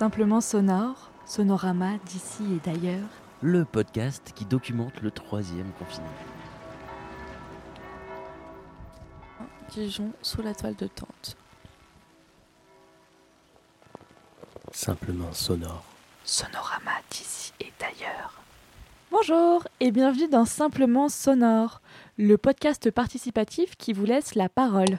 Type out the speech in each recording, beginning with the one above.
Simplement sonore, sonorama d'ici et d'ailleurs. Le podcast qui documente le troisième confinement. Dijon sous la toile de tente. Simplement sonore. Sonorama d'ici et d'ailleurs. Bonjour et bienvenue dans Simplement Sonore, le podcast participatif qui vous laisse la parole.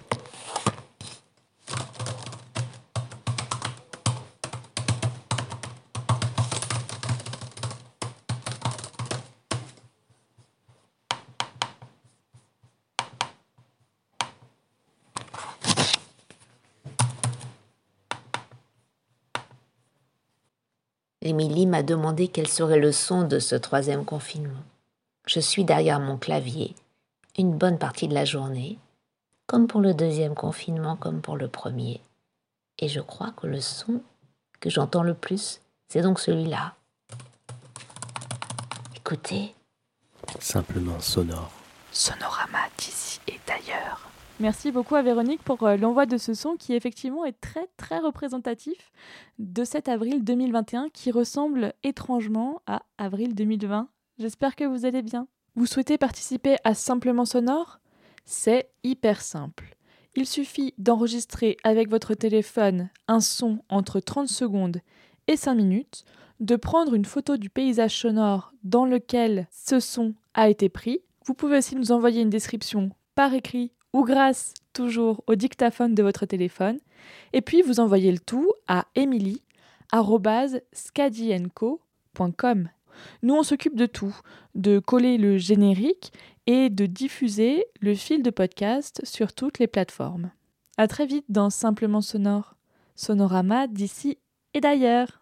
Émilie m'a demandé quel serait le son de ce troisième confinement. Je suis derrière mon clavier une bonne partie de la journée, comme pour le deuxième confinement, comme pour le premier. Et je crois que le son que j'entends le plus, c'est donc celui-là. Écoutez. Simplement sonore. Sonorama d'ici et d'ailleurs. Merci beaucoup à Véronique pour euh, l'envoi de ce son qui effectivement est très très représentatif de cet avril 2021 qui ressemble étrangement à avril 2020. J'espère que vous allez bien. Vous souhaitez participer à Simplement Sonore? C'est hyper simple. Il suffit d'enregistrer avec votre téléphone un son entre 30 secondes et 5 minutes, de prendre une photo du paysage sonore dans lequel ce son a été pris. Vous pouvez aussi nous envoyer une description par écrit ou grâce toujours au dictaphone de votre téléphone. Et puis vous envoyez le tout à emily.scadienco.com. Nous, on s'occupe de tout, de coller le générique et de diffuser le fil de podcast sur toutes les plateformes. À très vite dans Simplement Sonore, Sonorama d'ici et d'ailleurs.